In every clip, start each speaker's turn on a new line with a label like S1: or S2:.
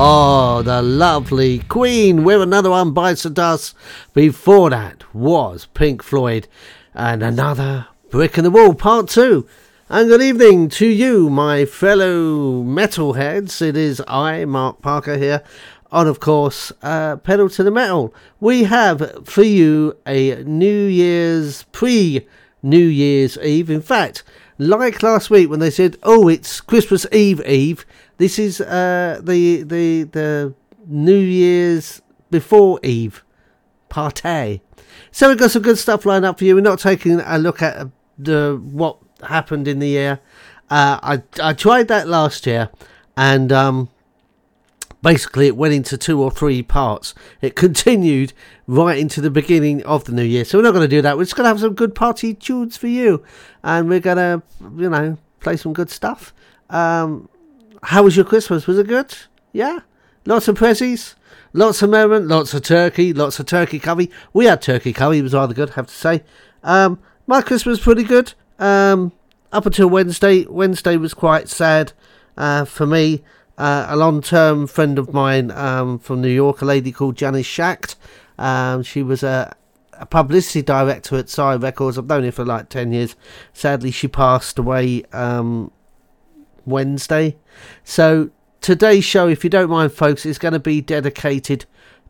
S1: Oh, the
S2: lovely Queen with another one bites the dust. Before that was Pink Floyd and another Brick in the Wall Part 2. And good evening to you, my fellow metalheads. It is I, Mark Parker, here on, of course, uh, Pedal to the Metal. We have for you a New Year's pre New Year's Eve. In fact, like last week when they said, "Oh, it's Christmas Eve Eve," this is uh, the the the New Year's before Eve party. So we've got some good stuff lined up for you. We're not taking a look at uh, the what happened in the year. Uh, I I tried that last year, and um, basically it went into two or three parts. It continued right into the beginning of the new year. So we're not going to do that. We're just going to have some good party tunes for you, and we're going to, you know, play some good stuff. Um, how was your Christmas? Was it good? Yeah, lots of prezzies. Lots of merriment, lots of turkey, lots of turkey curry. We had turkey curry, it was rather good, I have to say. Um, my Christmas was pretty good. Um, up until Wednesday. Wednesday was quite sad uh, for me. Uh, a long term friend of mine um, from New York, a lady called Janis Schacht. Um, she was a, a publicity director at Sire Records. I've known her for like 10 years. Sadly, she passed away um, Wednesday. So today's show, if you don't mind, folks, is going to be dedicated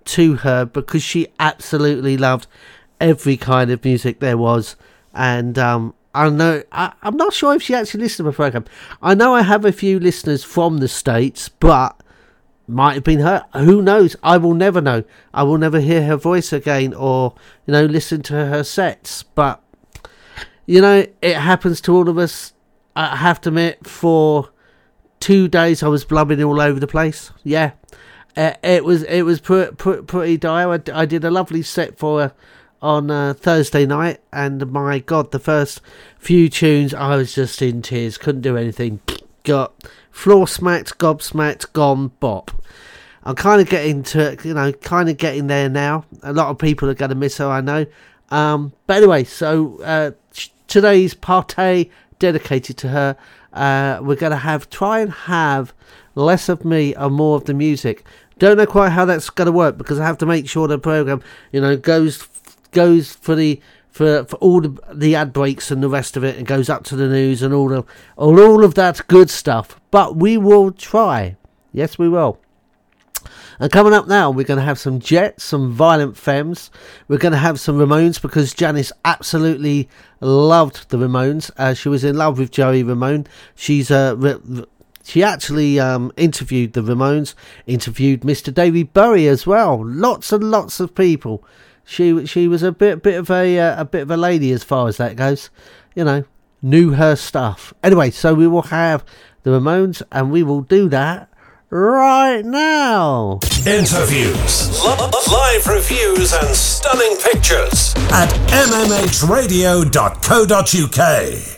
S2: to her because she absolutely loved every kind of music there was. And um, I know I, I'm not sure if she actually listened to my program. I know I have a few listeners from the states, but might have been her. Who knows? I will never know. I will never hear her voice again, or you know, listen to her sets. But you know, it happens to all of us. I have to admit, for two days I was blubbing all over the place. Yeah, uh, it was it was pretty, pretty, pretty dire. I, did a lovely set for her on uh, Thursday night, and my God, the first few tunes I was just in tears. Couldn't do anything. Got floor smacked, gobsmacked, gone, bop. I'm kind of getting to, you know, kind of getting there now. A lot of people are going to miss her, I know. Um, but anyway, so uh, today's party dedicated to her. Uh, we're going to have try and have less of me and more of the music. Don't know quite how that's going to work because I have to make sure the program, you know, goes goes for the for for all the, the ad breaks and the rest of it, and goes up to the news and all the all all of that good stuff. But we will try. Yes, we will. And coming up now, we're going to have some Jets, some Violent Femmes. We're going to have some Ramones because Janis absolutely loved the Ramones. Uh, she was in love with Joey Ramone. She's uh, re- she actually um, interviewed the Ramones, interviewed Mr. David Bowie as well. Lots and lots of people. She she was a bit bit of a uh, a bit of a lady as far as that goes. You know, knew her stuff. Anyway, so we will have the Ramones, and we will do that right now.
S3: Interviews, live reviews, and stunning pictures at mmhradio.co.uk.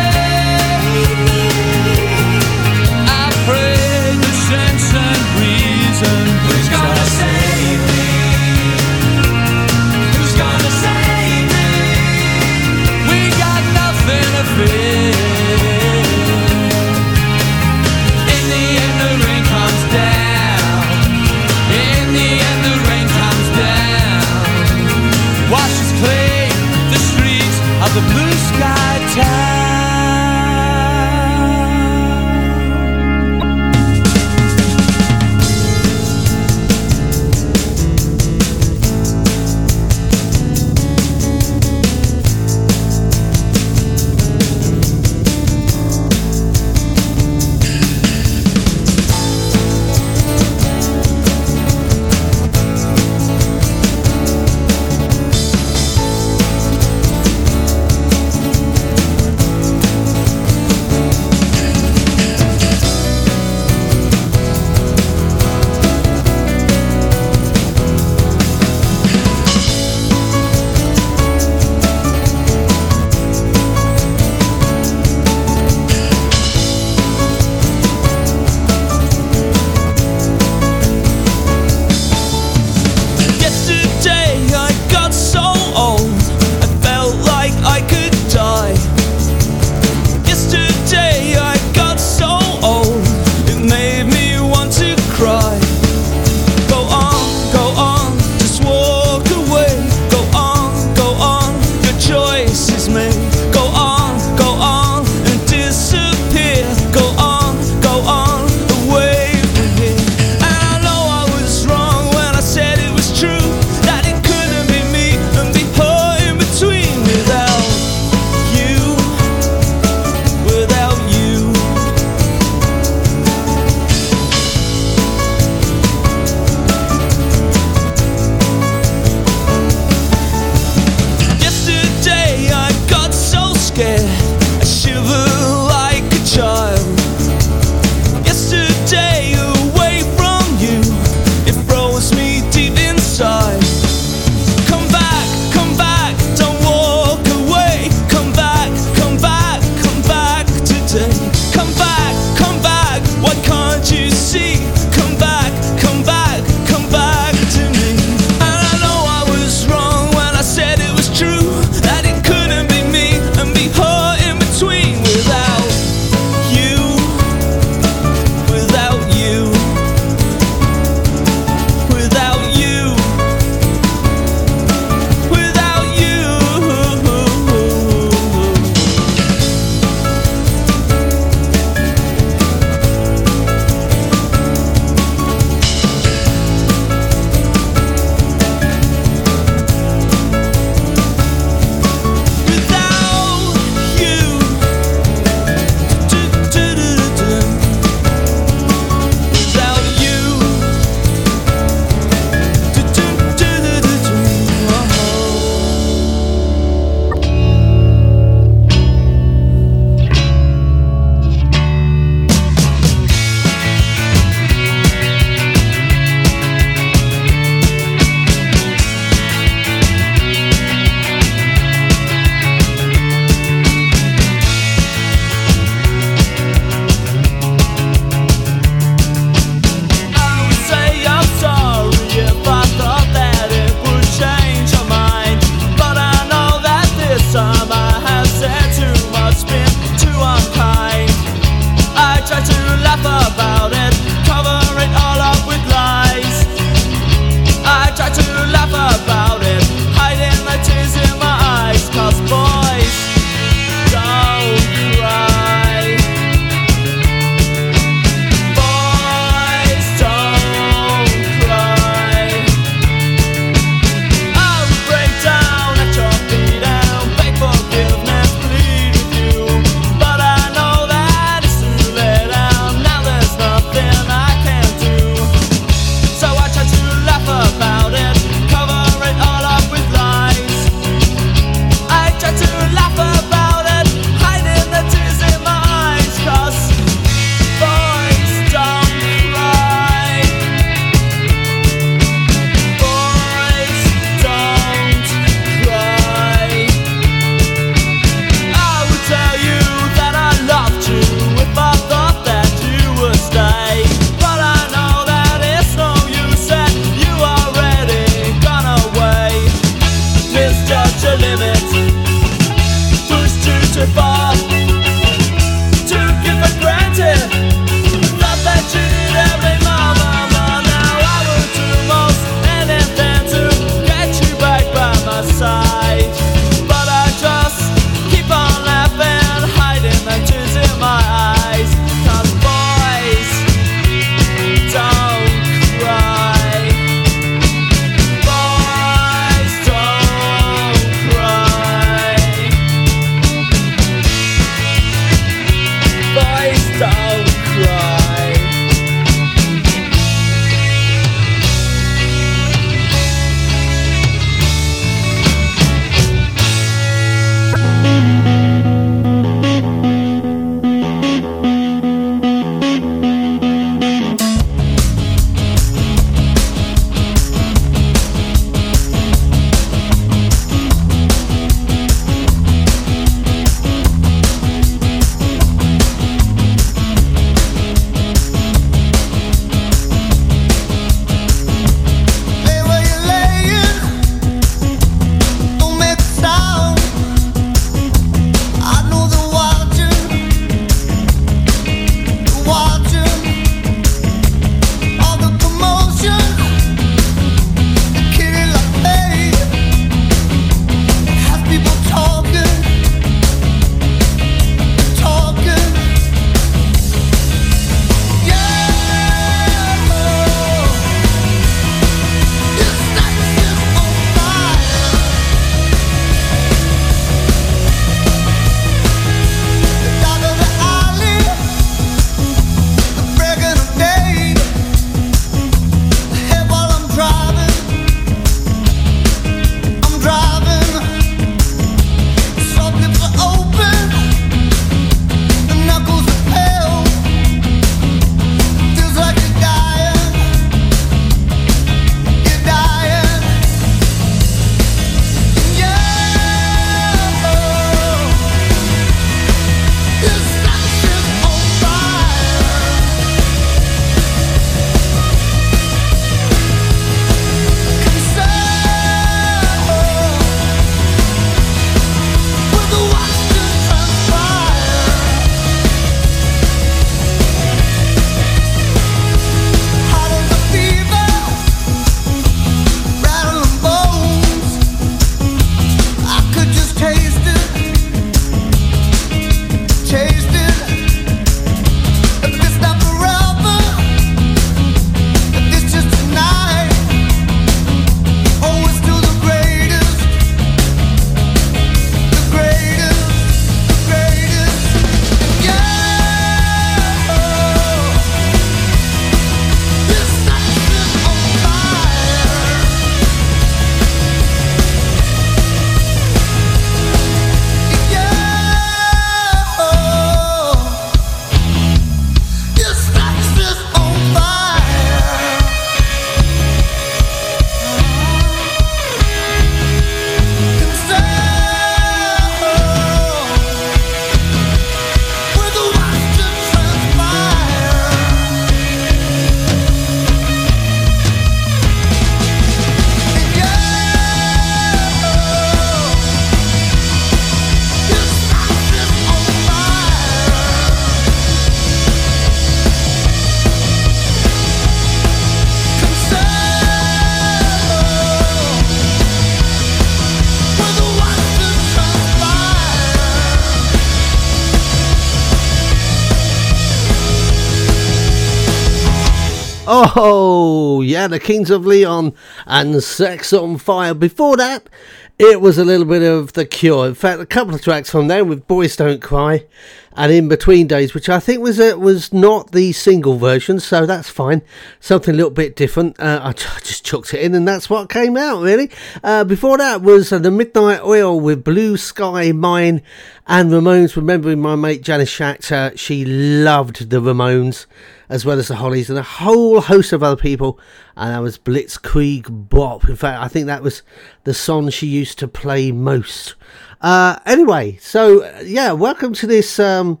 S2: Oh, yeah, the Kings of Leon and Sex on Fire. Before that, it was a little bit of The Cure. In fact, a couple of tracks from there with Boys Don't Cry and In Between Days, which I think was uh, was not the single version, so that's fine. Something a little bit different. Uh, I just chucked it in, and that's what came out, really. Uh, before that was uh, The Midnight Oil with Blue Sky Mine and Ramones. Remembering my mate Janis Schacht, she loved the Ramones as well as the Hollies and a whole host of other people. And that was Blitzkrieg Bop. In fact, I think that was the song she used to play most. Uh, anyway, so uh, yeah, welcome to this um,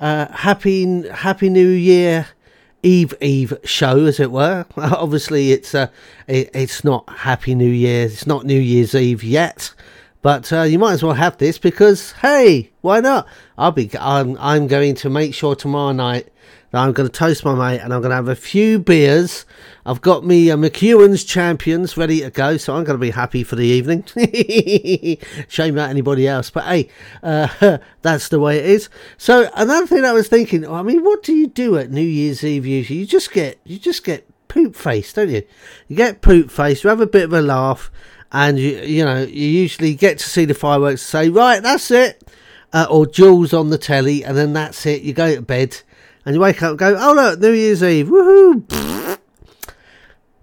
S2: uh, happy Happy New Year Eve Eve show, as it were. Obviously, it's uh, it, it's not Happy New Year. It's not New Year's Eve yet. But uh, you might as well have this because hey, why not? I'll be. I'm. I'm going to make sure tomorrow night that I'm going to toast my mate and I'm going to have a few beers. I've got me uh, McEwan's champions ready to go, so I'm going to be happy for the evening. Shame about anybody else, but hey, uh, that's the way it is. So another thing I was thinking, I mean, what do you do at New Year's Eve usually? You just get, you just get poop face, don't you? You get poop face. You have a bit of a laugh, and you, you know, you usually get to see the fireworks. Say, right, that's it. Uh, or Jools on the telly, and then that's it. You go to bed, and you wake up and go, oh look, New Year's Eve, woohoo!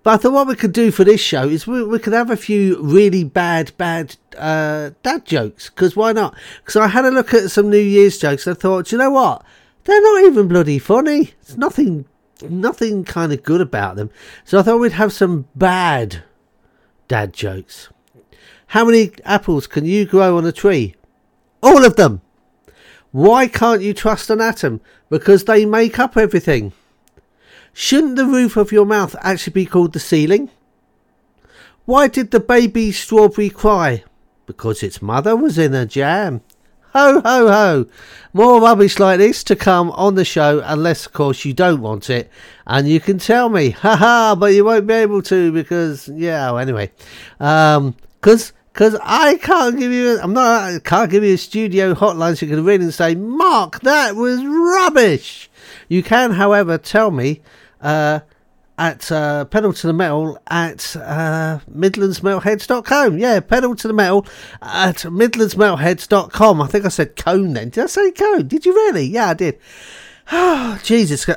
S2: But I thought what we could do for this show is we, we could have a few really bad, bad uh, dad jokes. Because why not? Because I had a look at some New Year's jokes. And I thought, you know what? They're not even bloody funny. It's nothing, nothing kind of good about them. So I thought we'd have some bad dad jokes. How many apples can you grow on a tree? All of them. Why can't you trust an atom? Because they make up everything. Shouldn't the roof of your mouth actually be called the ceiling? Why did the baby strawberry cry? Because its mother was in a jam. Ho, ho, ho. More rubbish like this to come on the show, unless, of course, you don't want it. And you can tell me, ha ha, but you won't be able to because, yeah, well, anyway. Um, cause, cause I can't give you, I'm not, I can't give you a studio hotline so you can ring and say, Mark, that was rubbish. You can, however, tell me, uh, at uh, pedal to the metal at uh, midlandsmetalheads.com. Yeah, pedal to the metal at midlandsmetalheads.com. I think I said cone then. Did I say cone? Did you really? Yeah, I did. Oh, Jesus.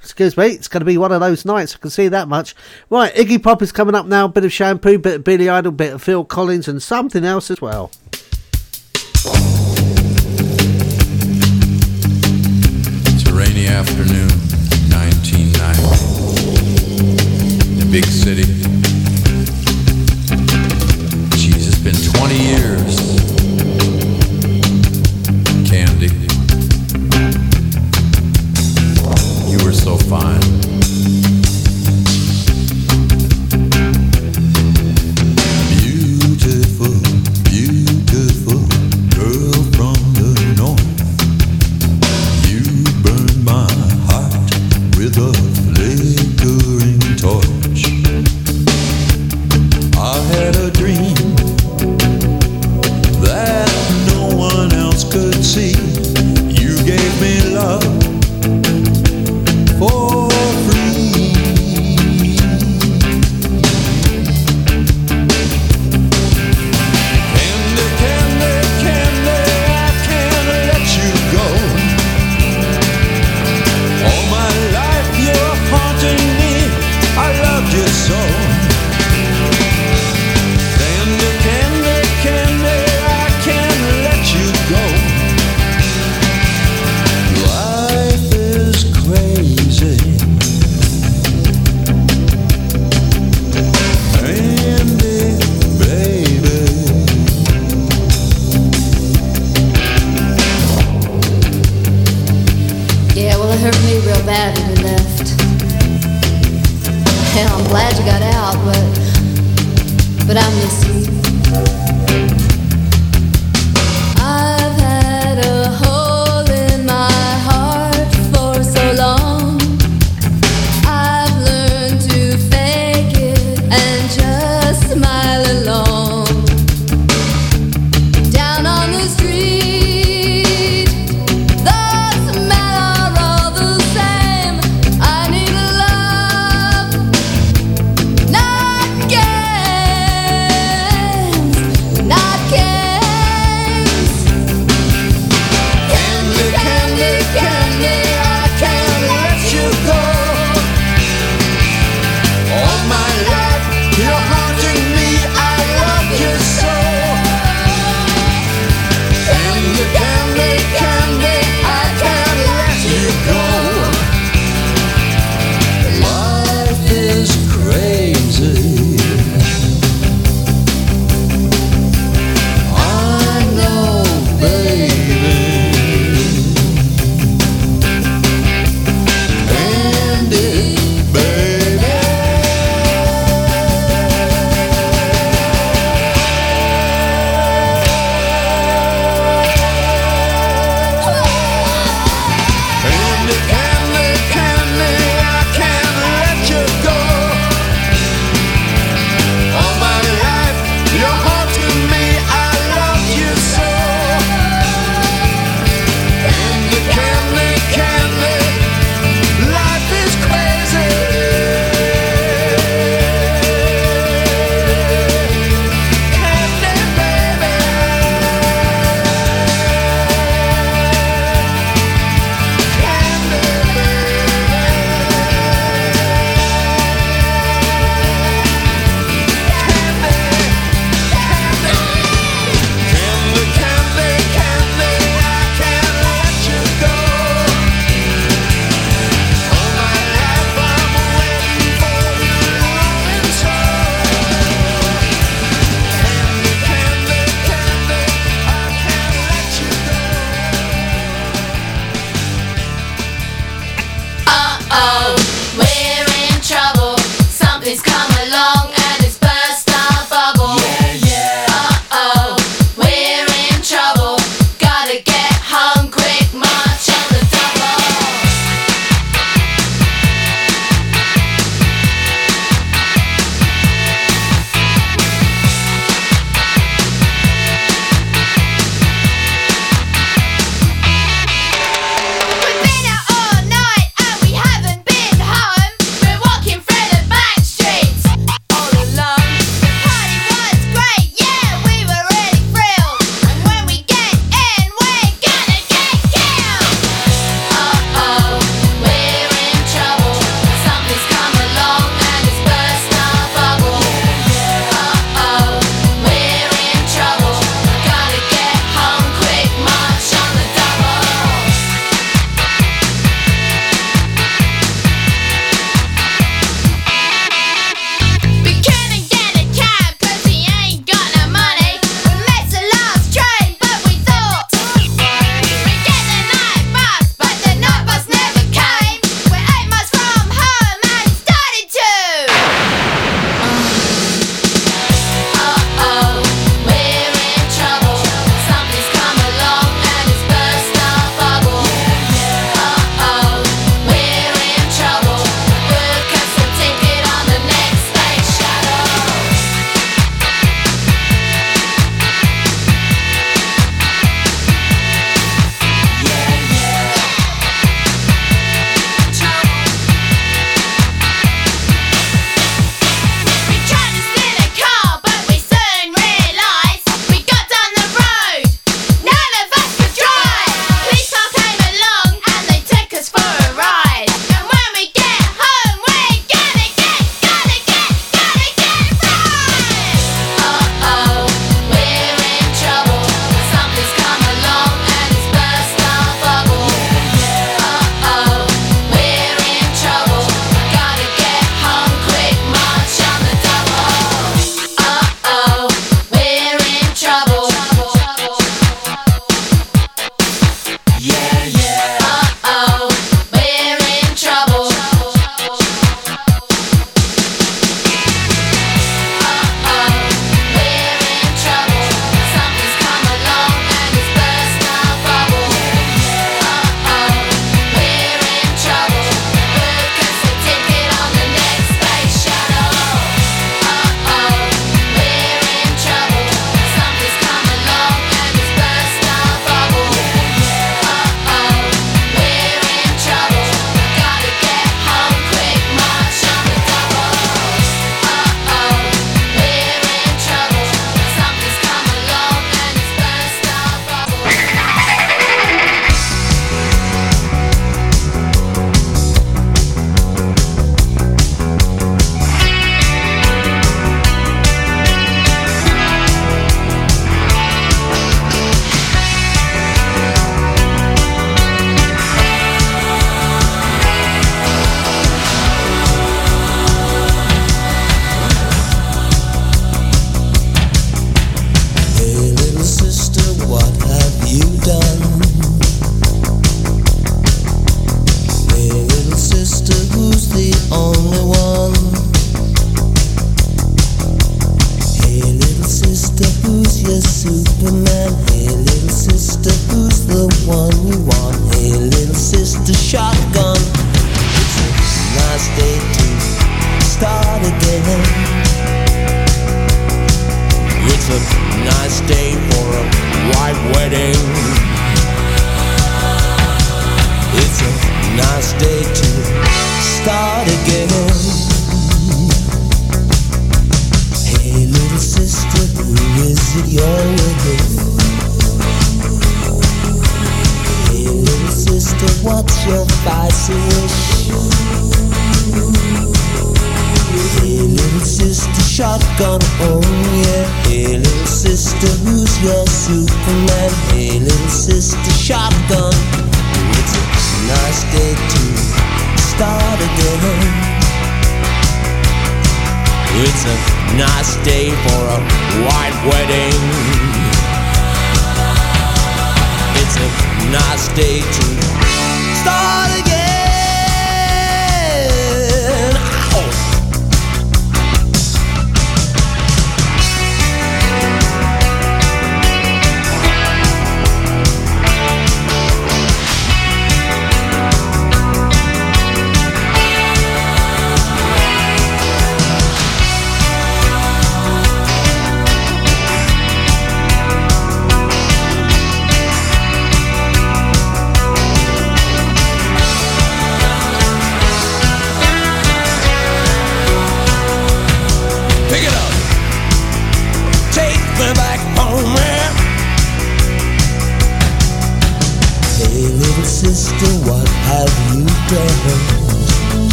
S2: Excuse me, it's going to be one of those nights. I can see that much. Right, Iggy Pop is coming up now. Bit of shampoo, bit of Billy Idol, bit of Phil Collins, and something else as well.
S4: It's a rainy afternoon, 1990. In a big city. Jeez, it's been 20 years. Candy. You were so fine torch.
S5: I had a dream that no one else could see. You gave
S6: me love.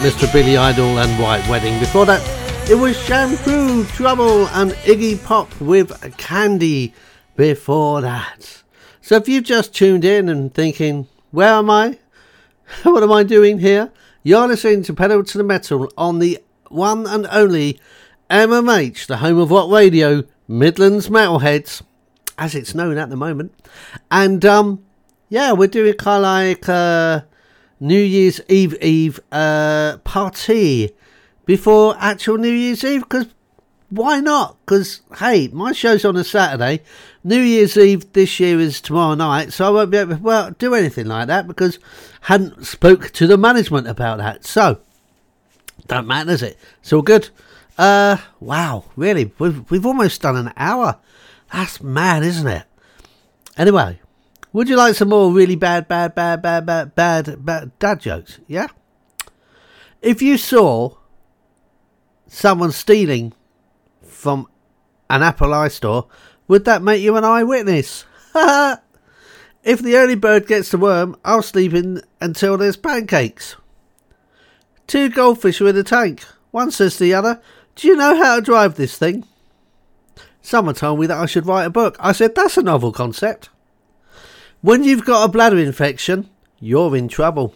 S6: Mr. Billy Idol and White Wedding. Before that, it was Shampoo, Trouble, and Iggy Pop with Candy before that. So if you've just tuned in and thinking, where am I? what am I doing here? You're listening to Pedal to the Metal on the one and only MMH, the home of what radio? Midlands Metalheads, as it's known at the moment. And um, yeah, we're doing kind of like uh, New Year's Eve Eve uh, party before actual New Year's Eve because why not? Because hey, my show's on a Saturday. New Year's Eve this year is tomorrow night, so I won't be able to well, do anything like that because hadn't spoke to the management about that. So don't matter, does it? It's all good. Uh, wow, really, we've we've almost done an hour. That's mad, isn't it? Anyway, would you like some more really bad, bad, bad, bad, bad, bad, bad dad jokes? Yeah. If you saw someone stealing from an Apple iStore, would that make you an eyewitness? if the early bird gets the worm, I'll sleep in until there's pancakes. Two goldfish were in a tank. One says to the other, Do you know how to drive this thing? Someone told me that I should write a book. I said, That's a novel concept. When you've got a bladder infection, you're in trouble.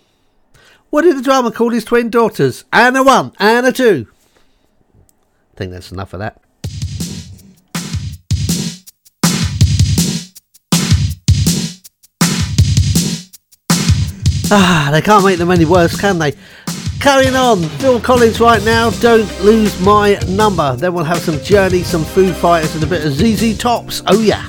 S6: What did the drummer call his twin daughters? Anna one, Anna two. I think that's enough of that. Ah, they can't make them any worse, can they? Carrying on, Phil Collins right now, Don't Lose My Number. Then we'll have some Journey, some Foo Fighters, and a bit of ZZ Tops. Oh, yeah.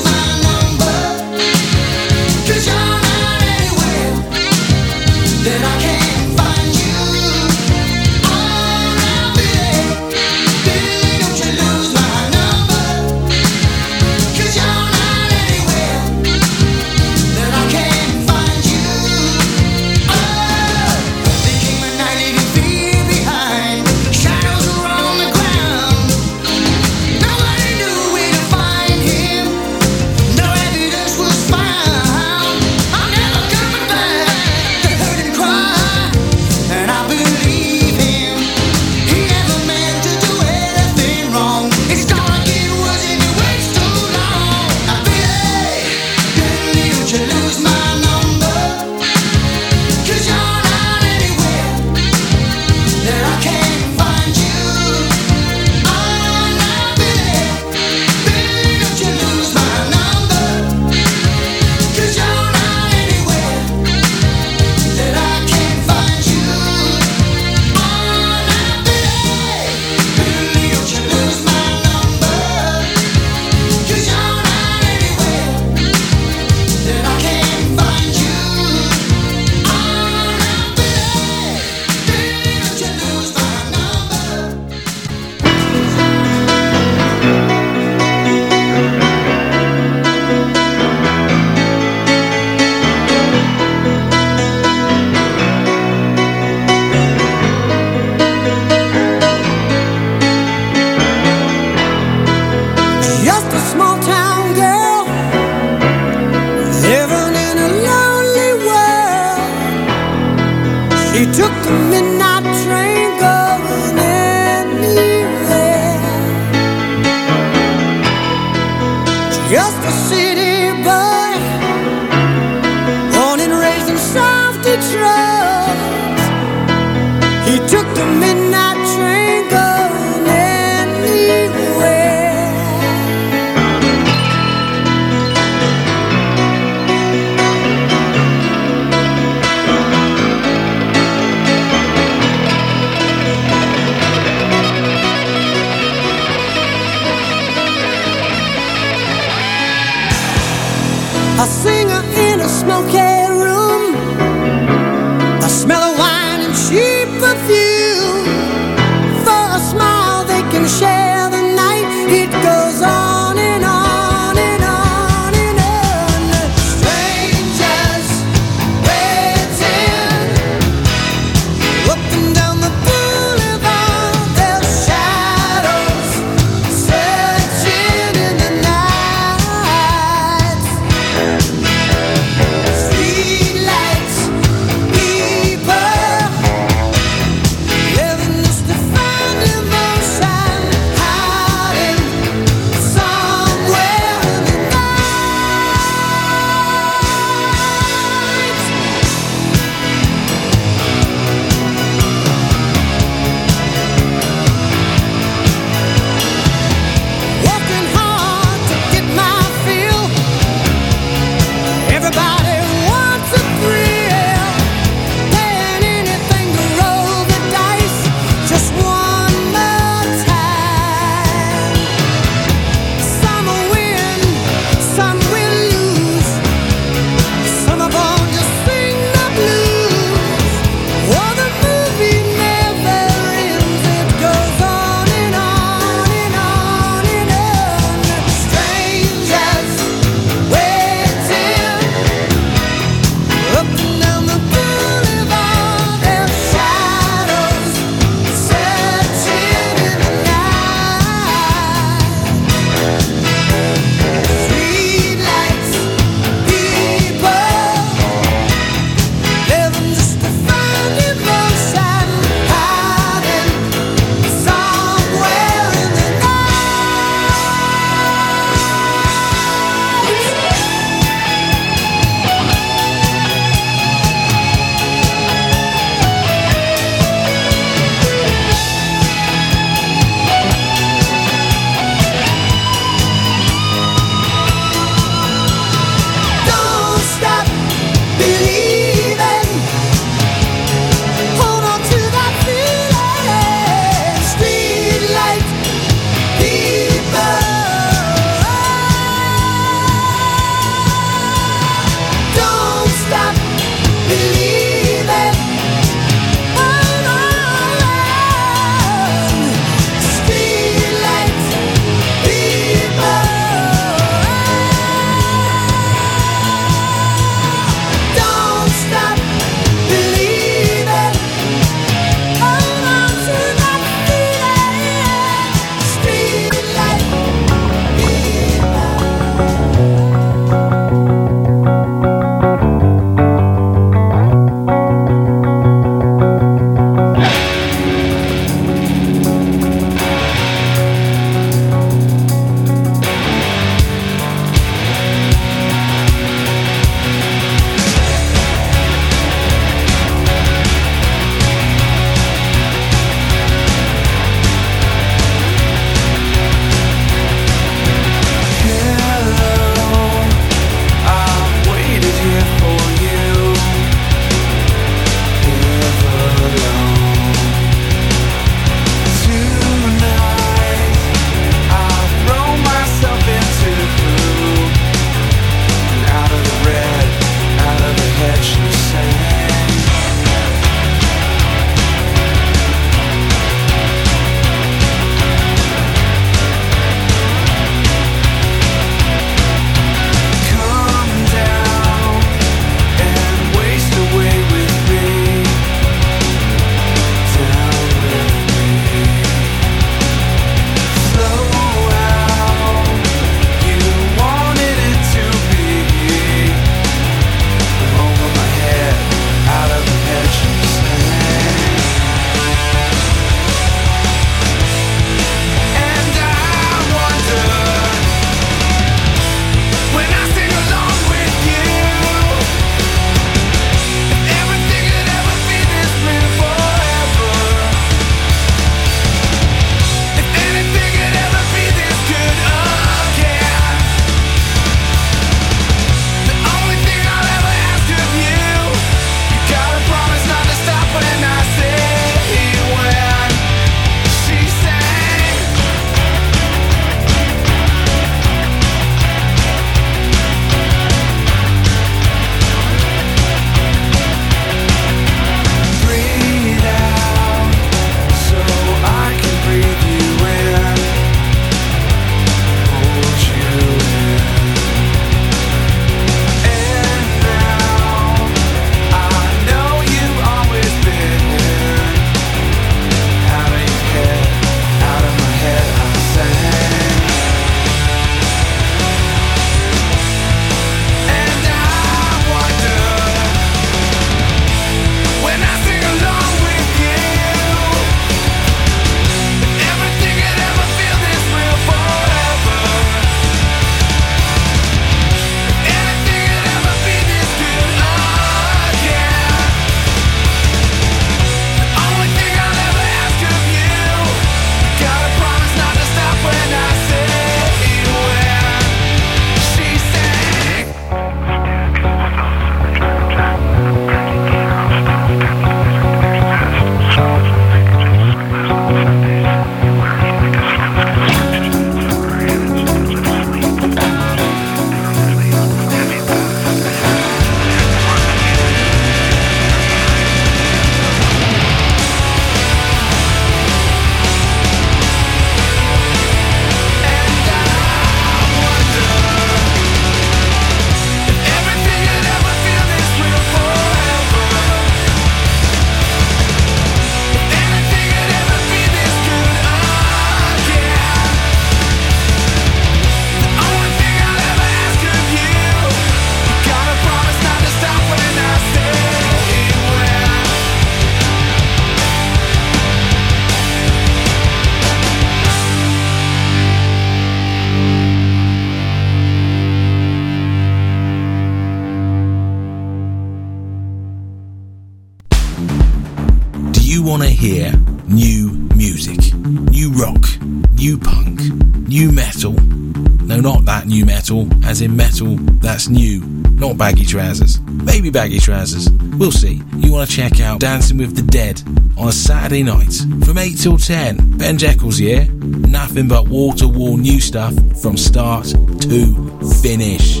S7: Trousers. Maybe baggy trousers. We'll see. You want to check out Dancing with the Dead on a Saturday night from 8 till 10. Ben Jekyll's here. Nothing but wall to wall new stuff from start to finish.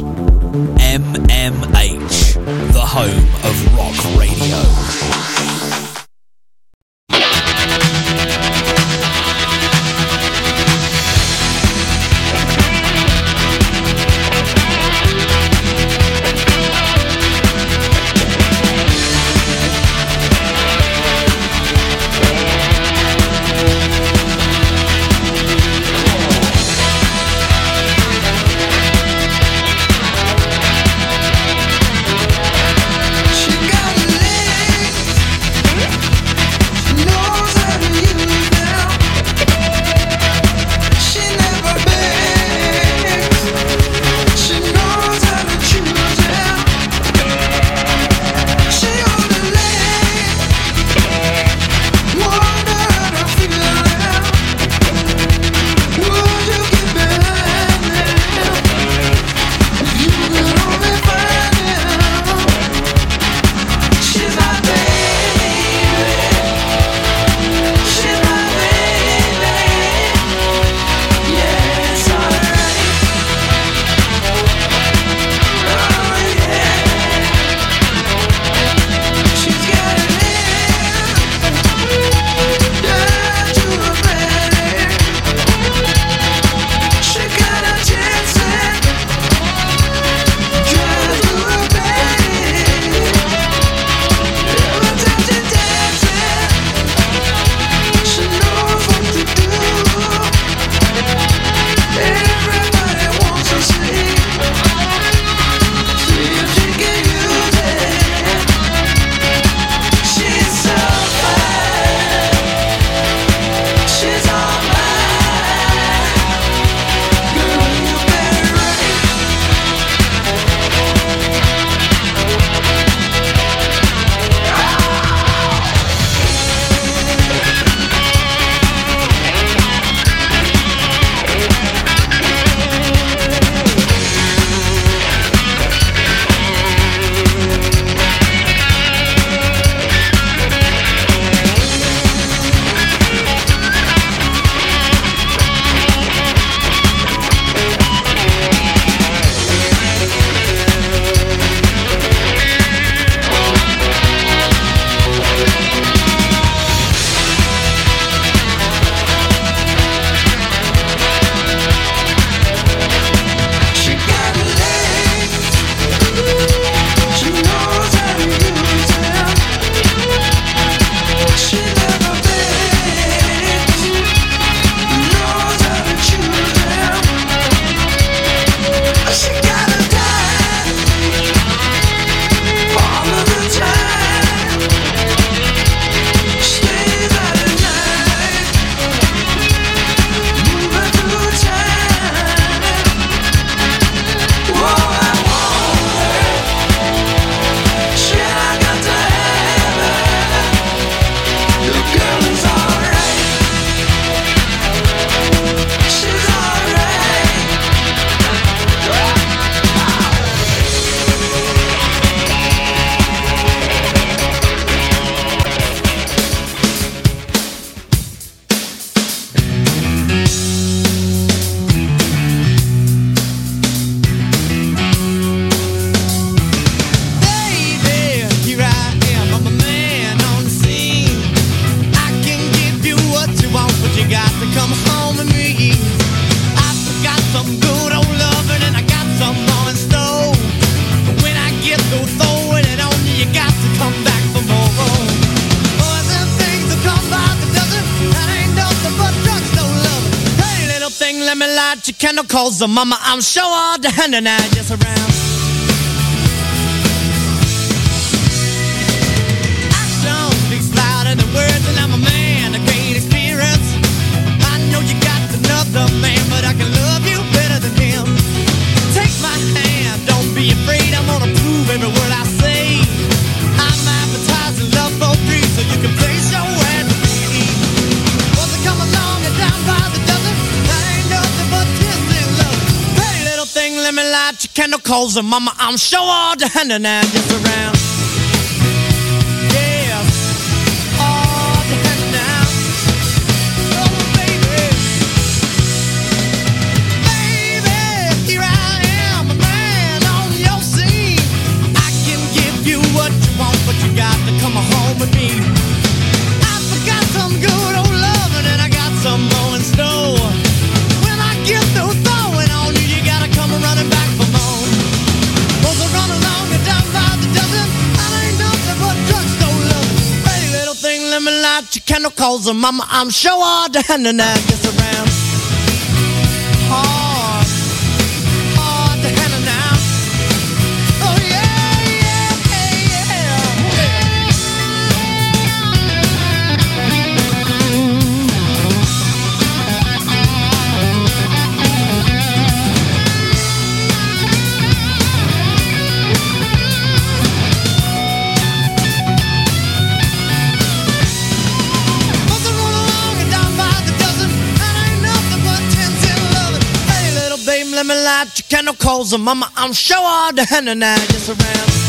S8: MMH, the home of rock radio.
S9: Mama. I'm sure all the hand and I just around. Calls and mama, I'm sure all the hand and just around. Calls and mama, I'm sure hand and that light your calls and mama, I'm sure all the hand and I just around.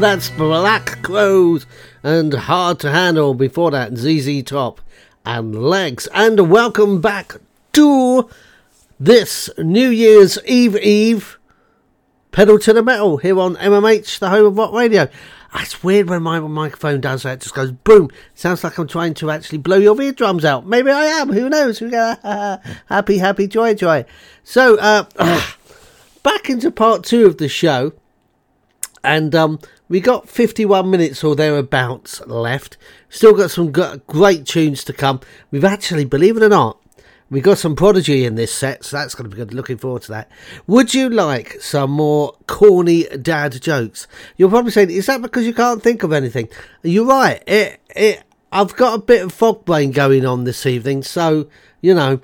S2: That's Black Crowes and Hard to Handle. Before that, ZZ Top and Legs. And welcome back to this New Year's Eve Eve pedal to the metal here on MMH, the home of rock radio. That's weird when my microphone does that. It just goes boom. Sounds like I'm trying to actually blow your eardrums out. Maybe I am. Who knows? Happy, happy, joy, joy. So, uh, back into part two of the show and um, we got 51 minutes or thereabouts left. Still got some great tunes to come. We've actually, believe it or not, we got some Prodigy in this set, so that's going to be good. Looking forward to that. Would you like some more corny dad jokes? You're probably saying, is that because you can't think of anything? You're right. It, it, I've got a bit of fog brain going on this evening, so you know,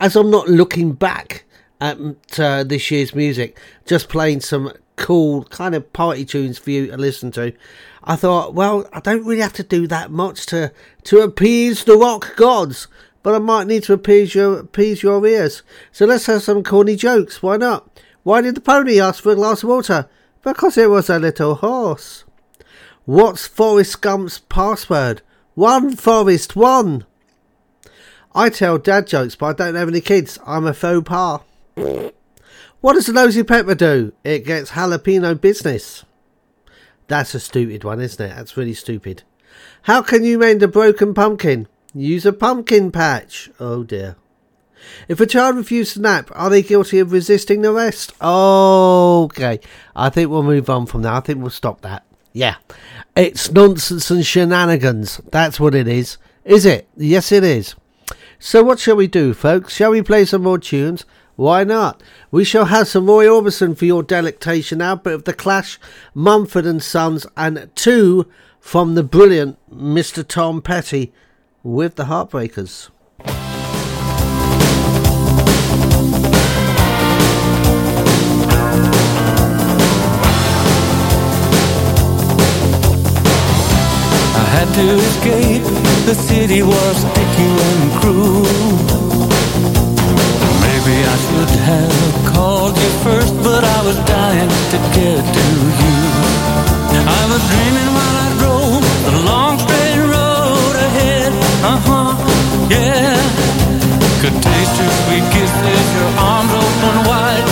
S2: as I'm not looking back at uh, this year's music, just playing some cool kind of party tunes for you to listen to. I thought, well, I don't really have to do that much to to appease the rock gods, but I might need to appease your appease your ears. So let's have some corny jokes. Why not? Why did the pony ask for a glass of water? Because it was a little horse. What's Forrest Gump's password? One Forrest, one. I tell dad jokes, but I don't have any kids. I'm a faux pas. What does the nosy pepper do? It gets jalapeno business. That's a stupid one, isn't it? That's really stupid. How can you mend a broken pumpkin? Use a pumpkin patch. Oh dear. If a child refused to nap, are they guilty of resisting the arrest? Okay. I think we'll move on from that. I think we'll stop that. Yeah. It's nonsense and shenanigans. That's what it is. Is it? Yes, it is. So what shall we do, folks? Shall we play some more tunes? Why not? We shall have some Roy Orbison for your delectation now, but of The Clash, Mumford and Sons, and two from the brilliant Mr. Tom Petty with the Heartbreakers.
S8: I had to escape. The city was sticky and cruel. Maybe I should have called you first, but I was dying to get to you. I was dreaming while I drove the long straight road ahead. Uh huh, yeah. Could taste your sweet kisses, your arms open wide.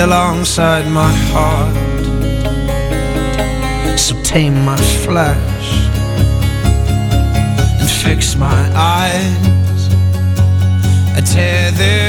S10: alongside my heart. So tame my flesh and fix my eyes.
S11: I tear this.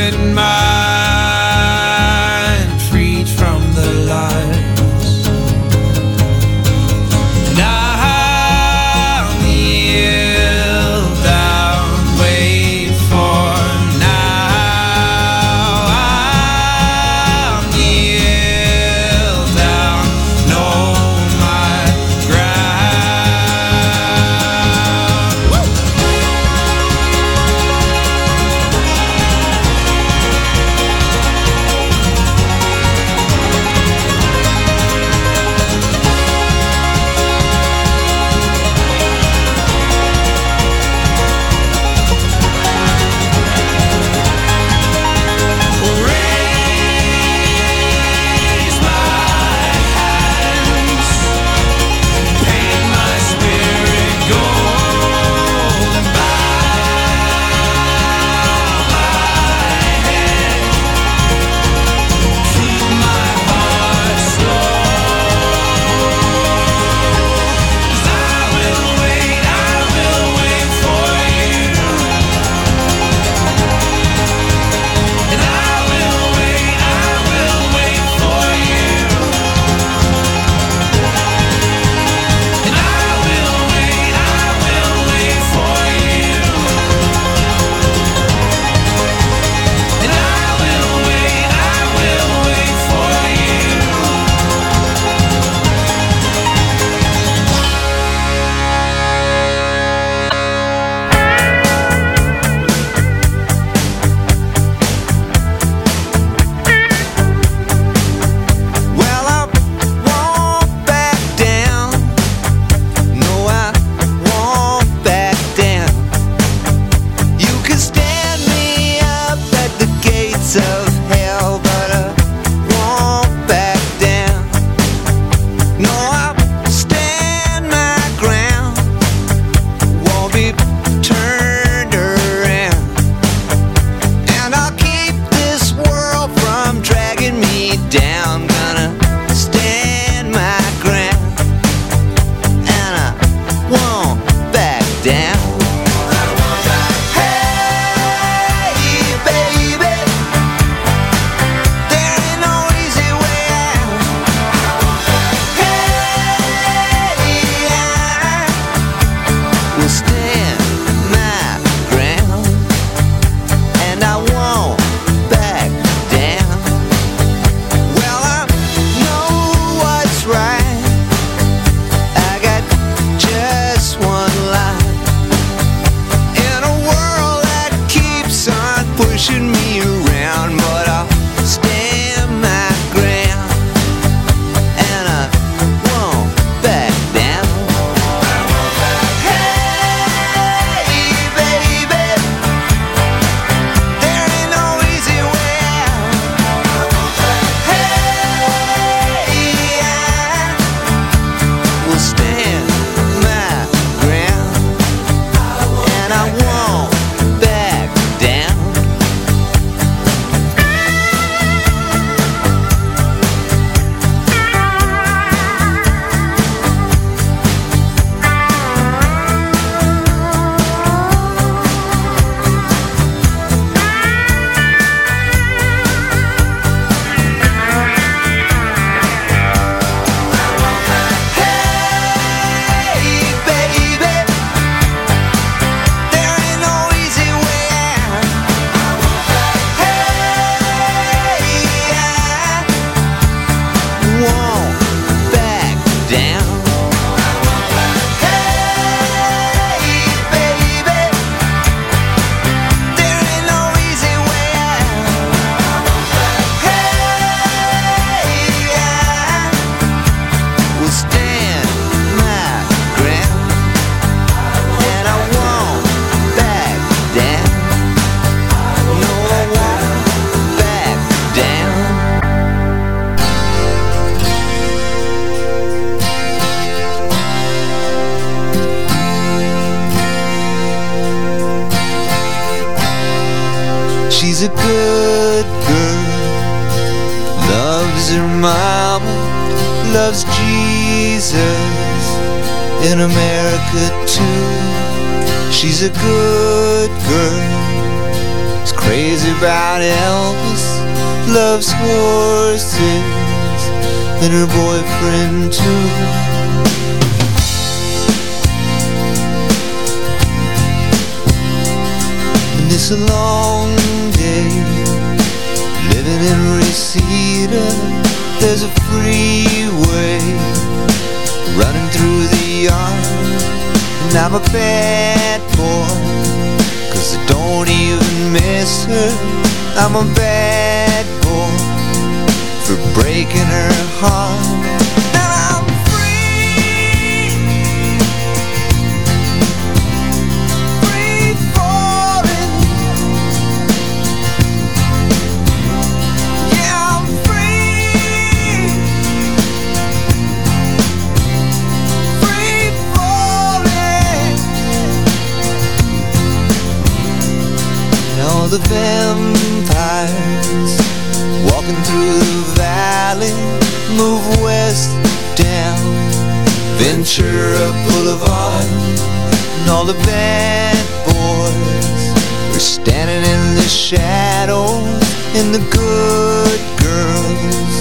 S11: Boys are standing in the shadows, and the good girls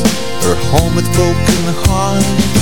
S11: are home with broken hearts.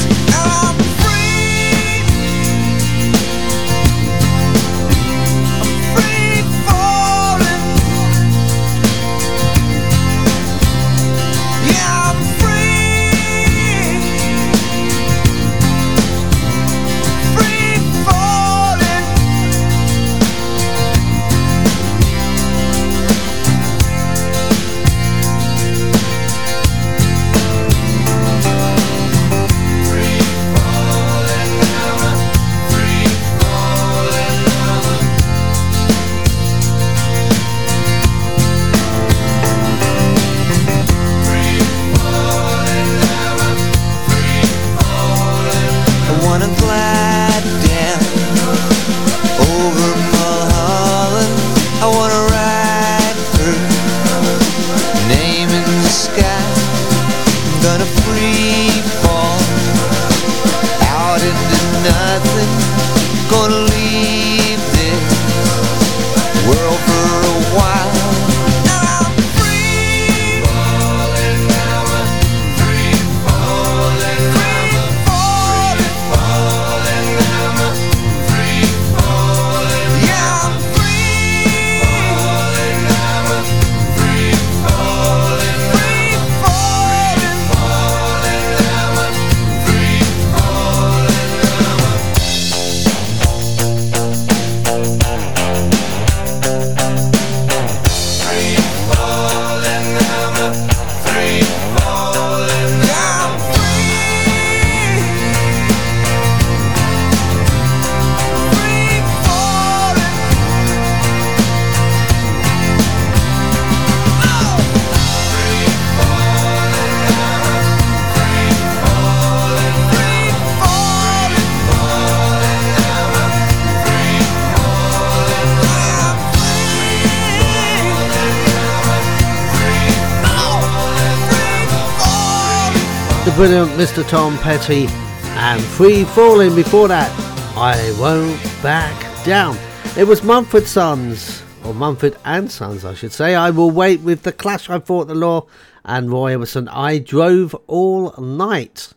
S2: Brilliant Mr. Tom Petty and Free Falling before that. I won't back down. It was Mumford Sons, or Mumford and Sons, I should say. I will wait with the Clash. I fought the law, and Roy Emerson. I drove all night.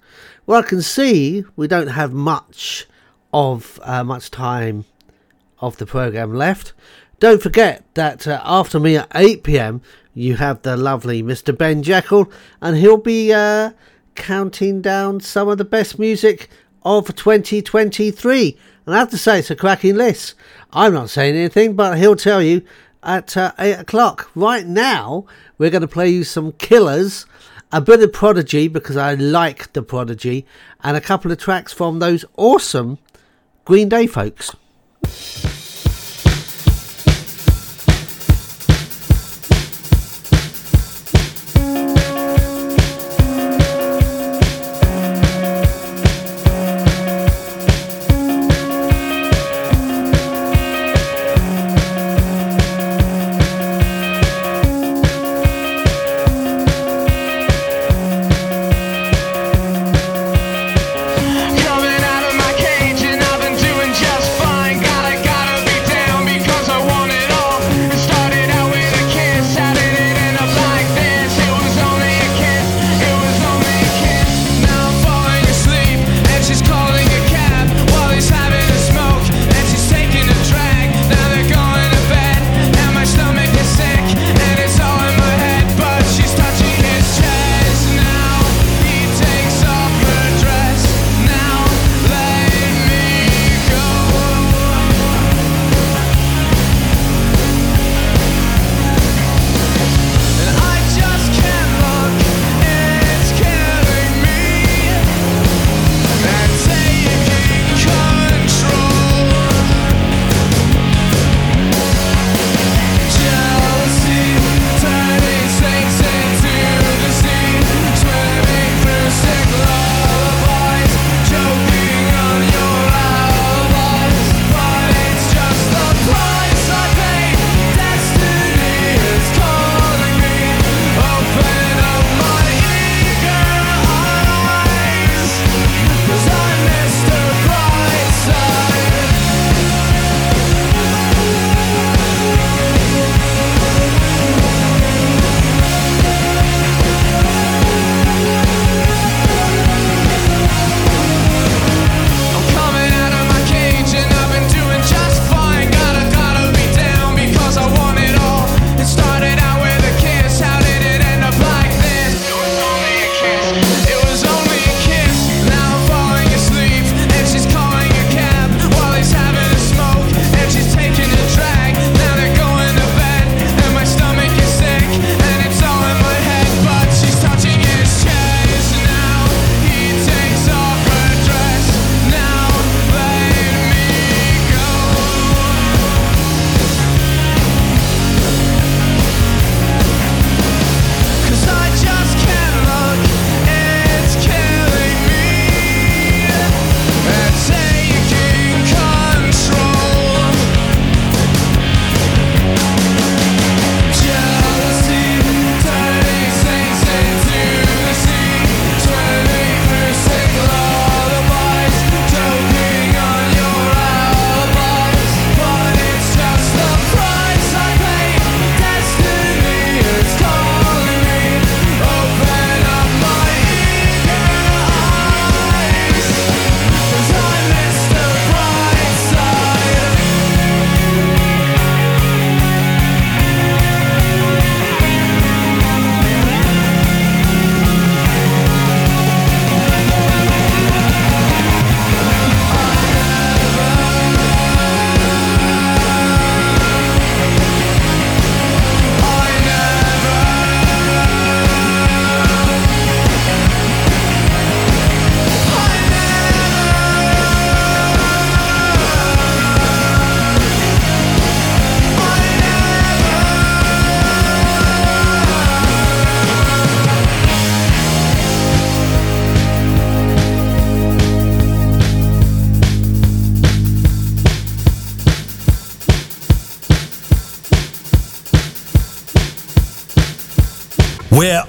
S2: Well, I can see we don't have much of uh, much time of the program left. Don't forget that uh, after me at 8 pm, you have the lovely Mr. Ben Jekyll, and he'll be uh, counting down some of the best music of 2023. And I have to say, it's a cracking list. I'm not saying anything, but he'll tell you at uh, 8 o'clock. Right now, we're going to play you some killers, a bit of Prodigy, because I like the Prodigy, and a couple of tracks from those awesome Green Day folks.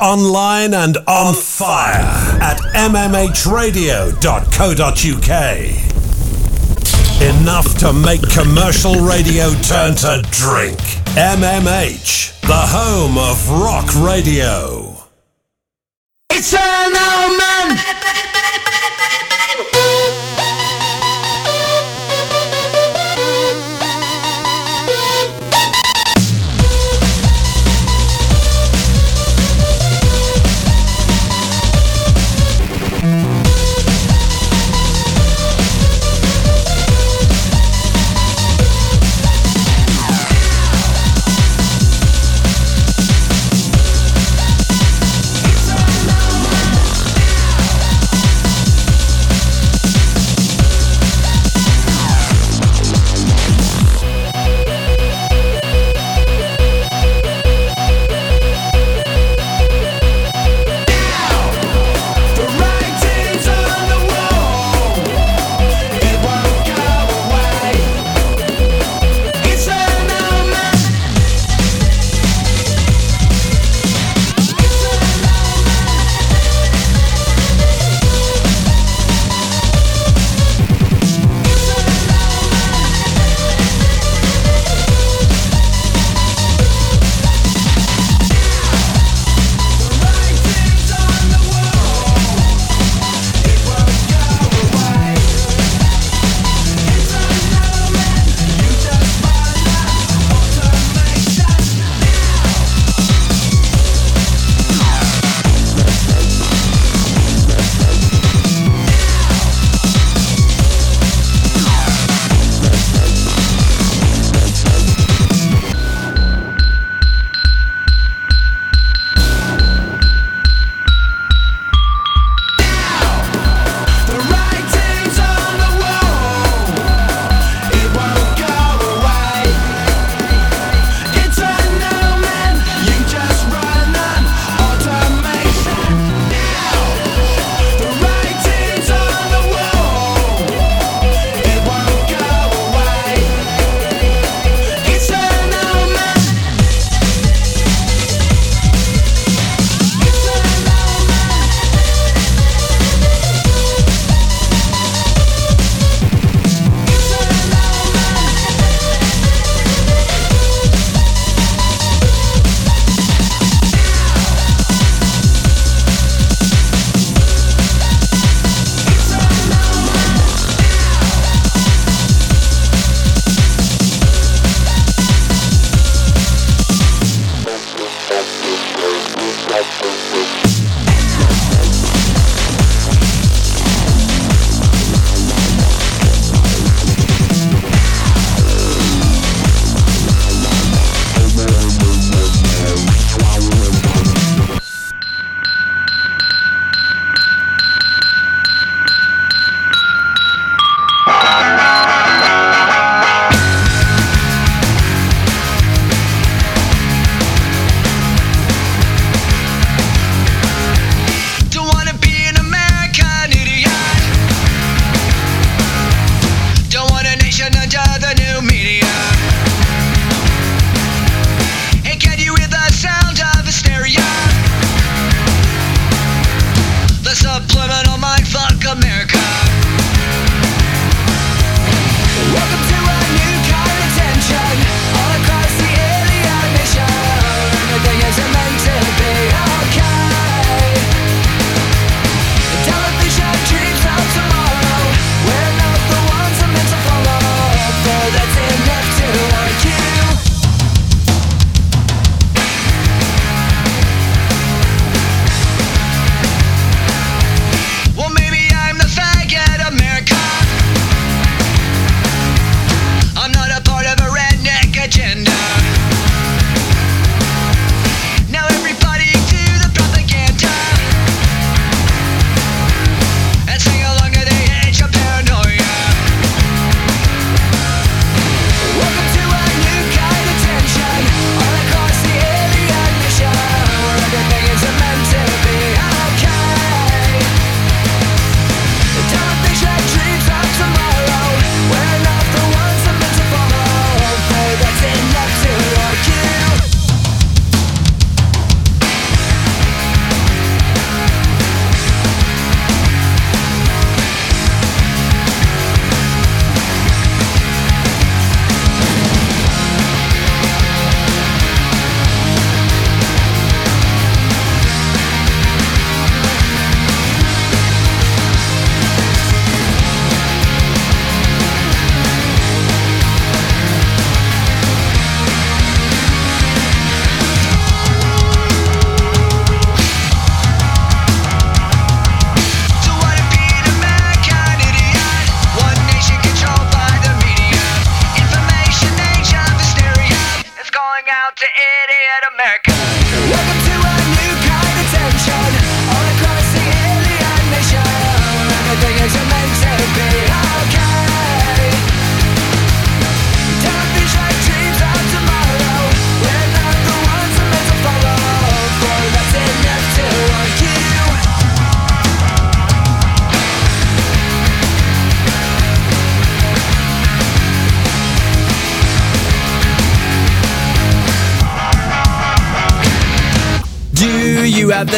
S3: Online and on fire at mmhradio.co.uk. Enough to make commercial radio turn to drink. MMH, the home of rock radio.
S11: It's an old man.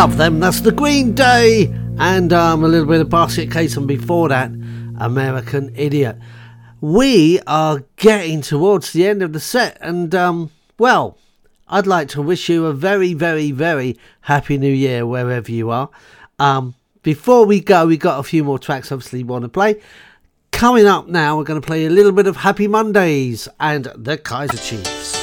S2: Love them. That's the Green Day. And um, a little bit of Basket Case, and before that, American Idiot. We are getting towards the end of the set, and um, well, I'd like to wish you a very, very, very happy new year wherever you are. Um, before we go, we got a few more tracks obviously want to play. Coming up now, we're going to play a little bit of Happy Mondays and the Kaiser Chiefs.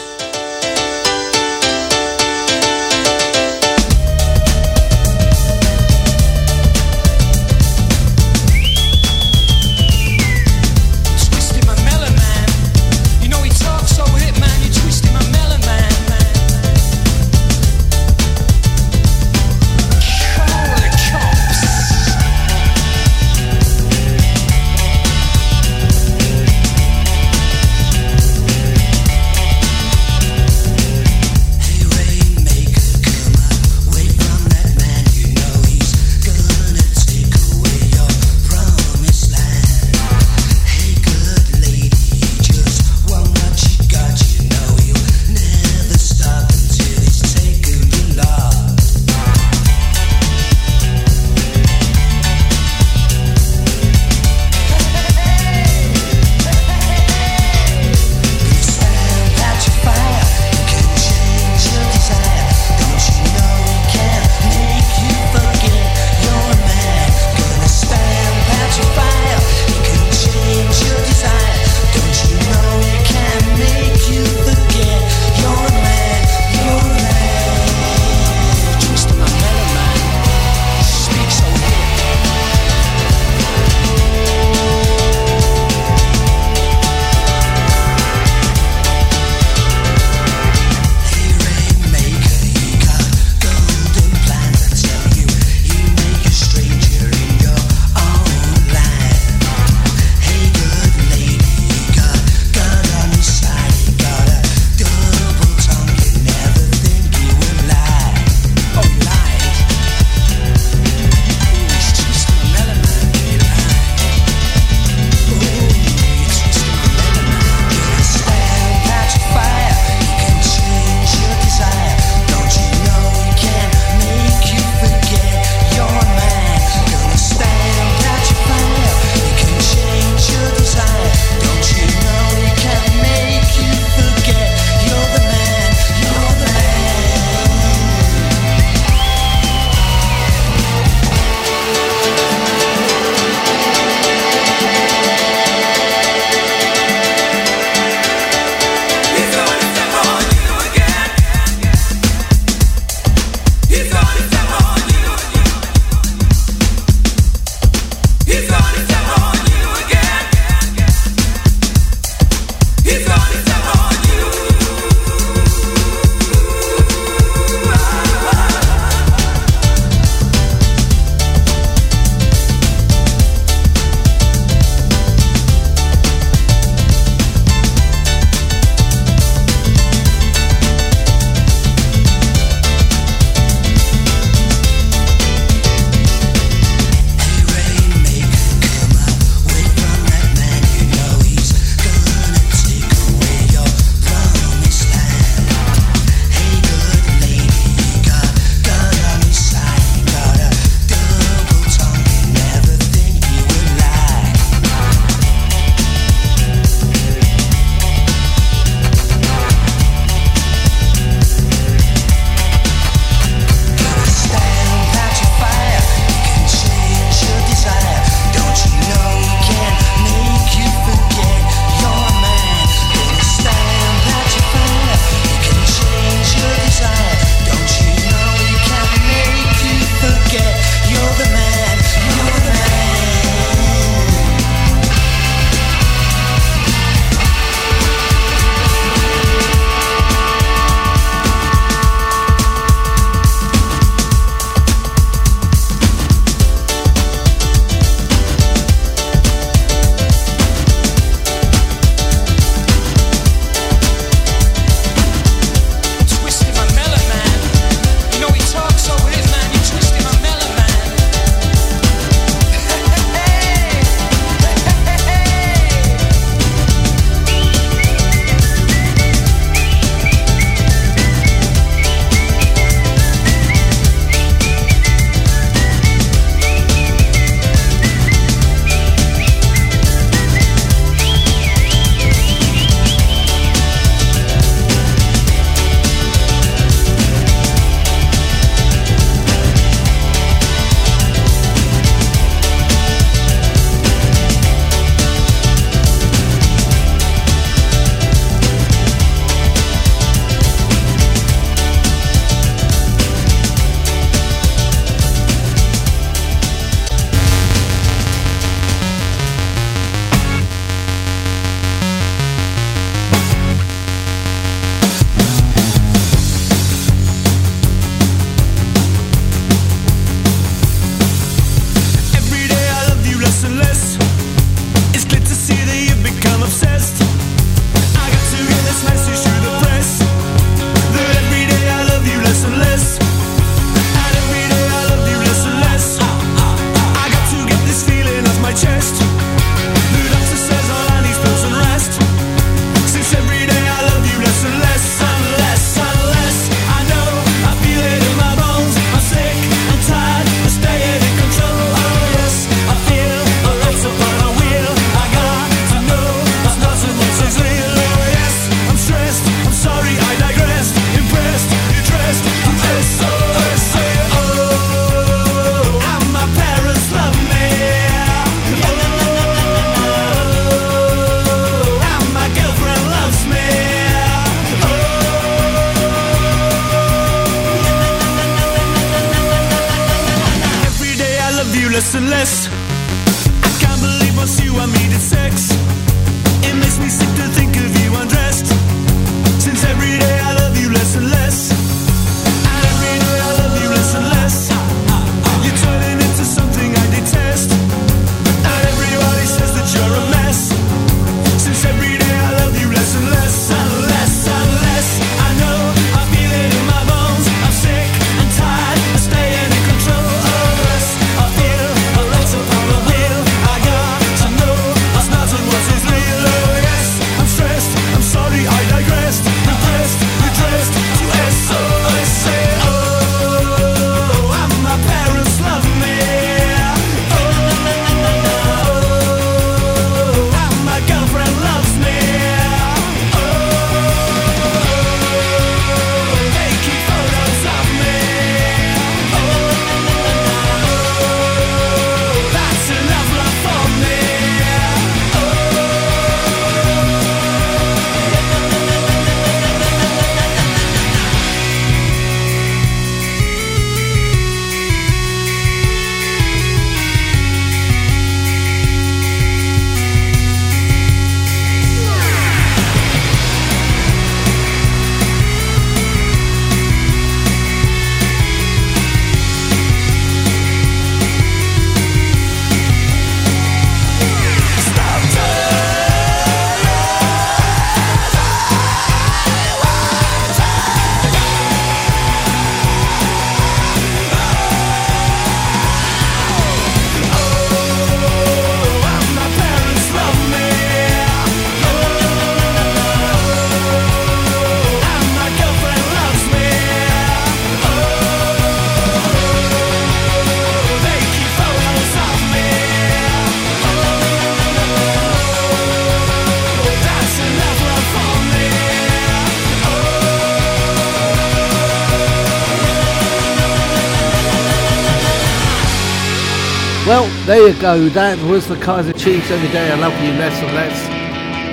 S12: you
S8: go, that was the Kaiser Chiefs every day. I love you less and less.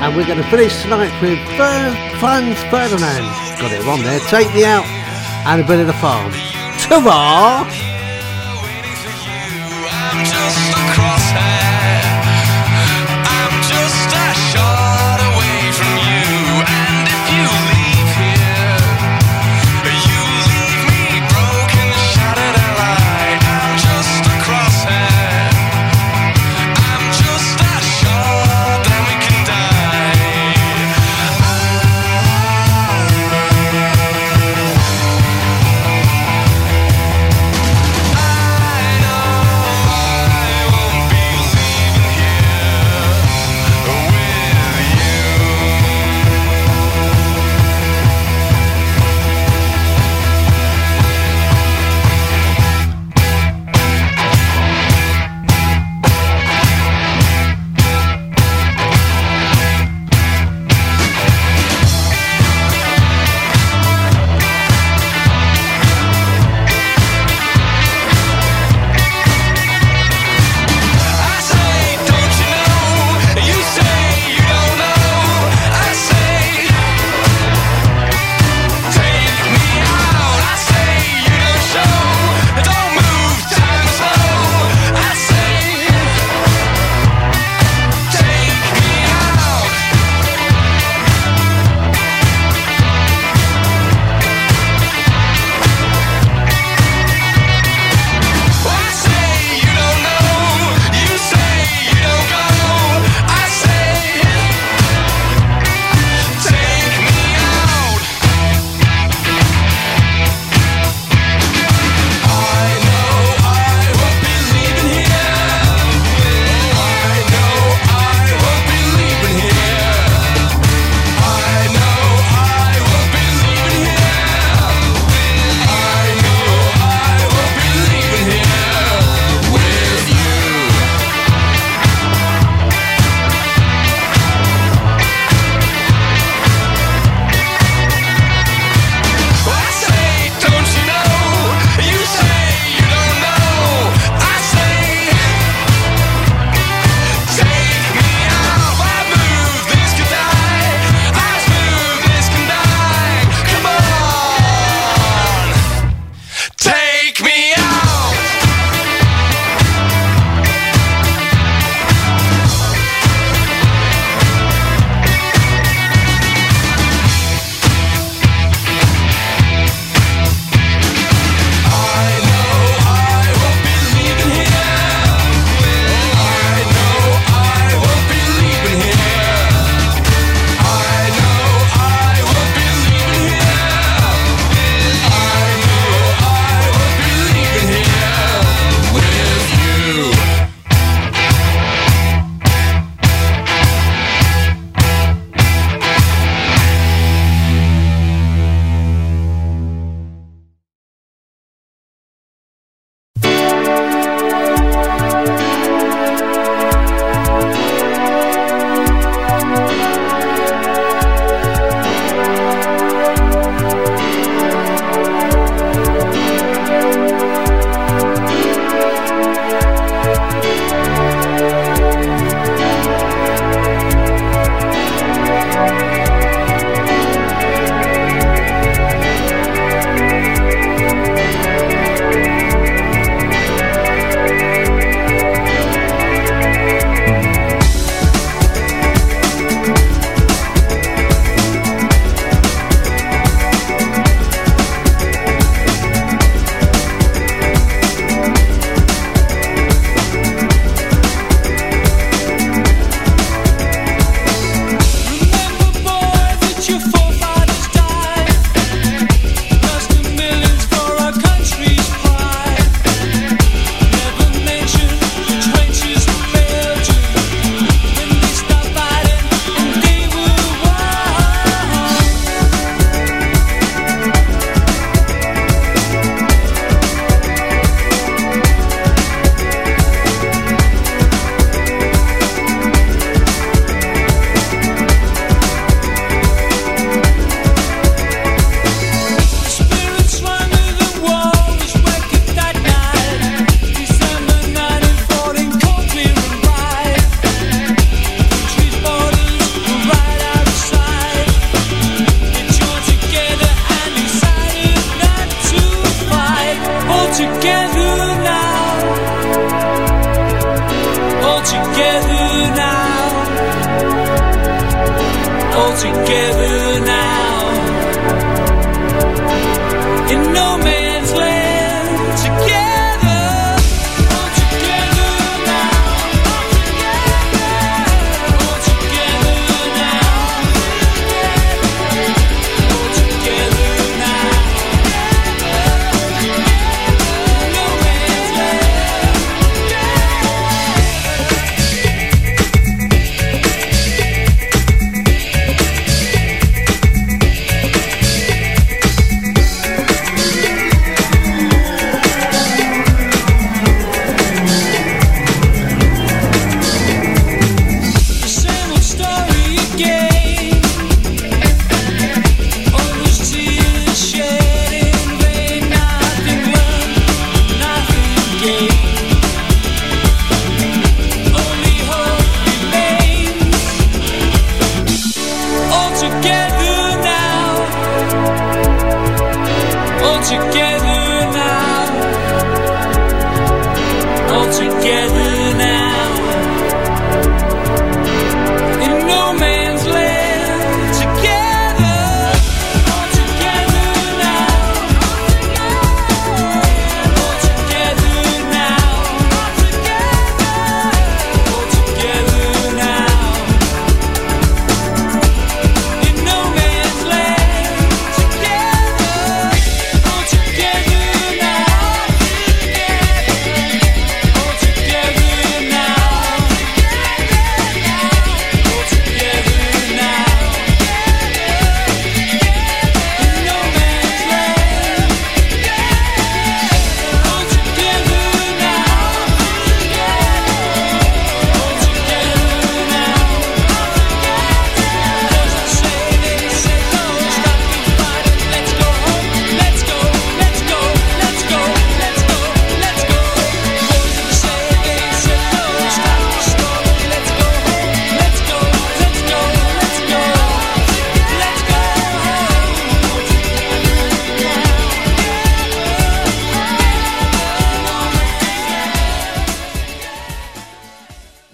S8: And we're going to finish tonight with Fer- Franz Ferdinand. Got it wrong there. Take me out and a bit of the farm. Ta-ra!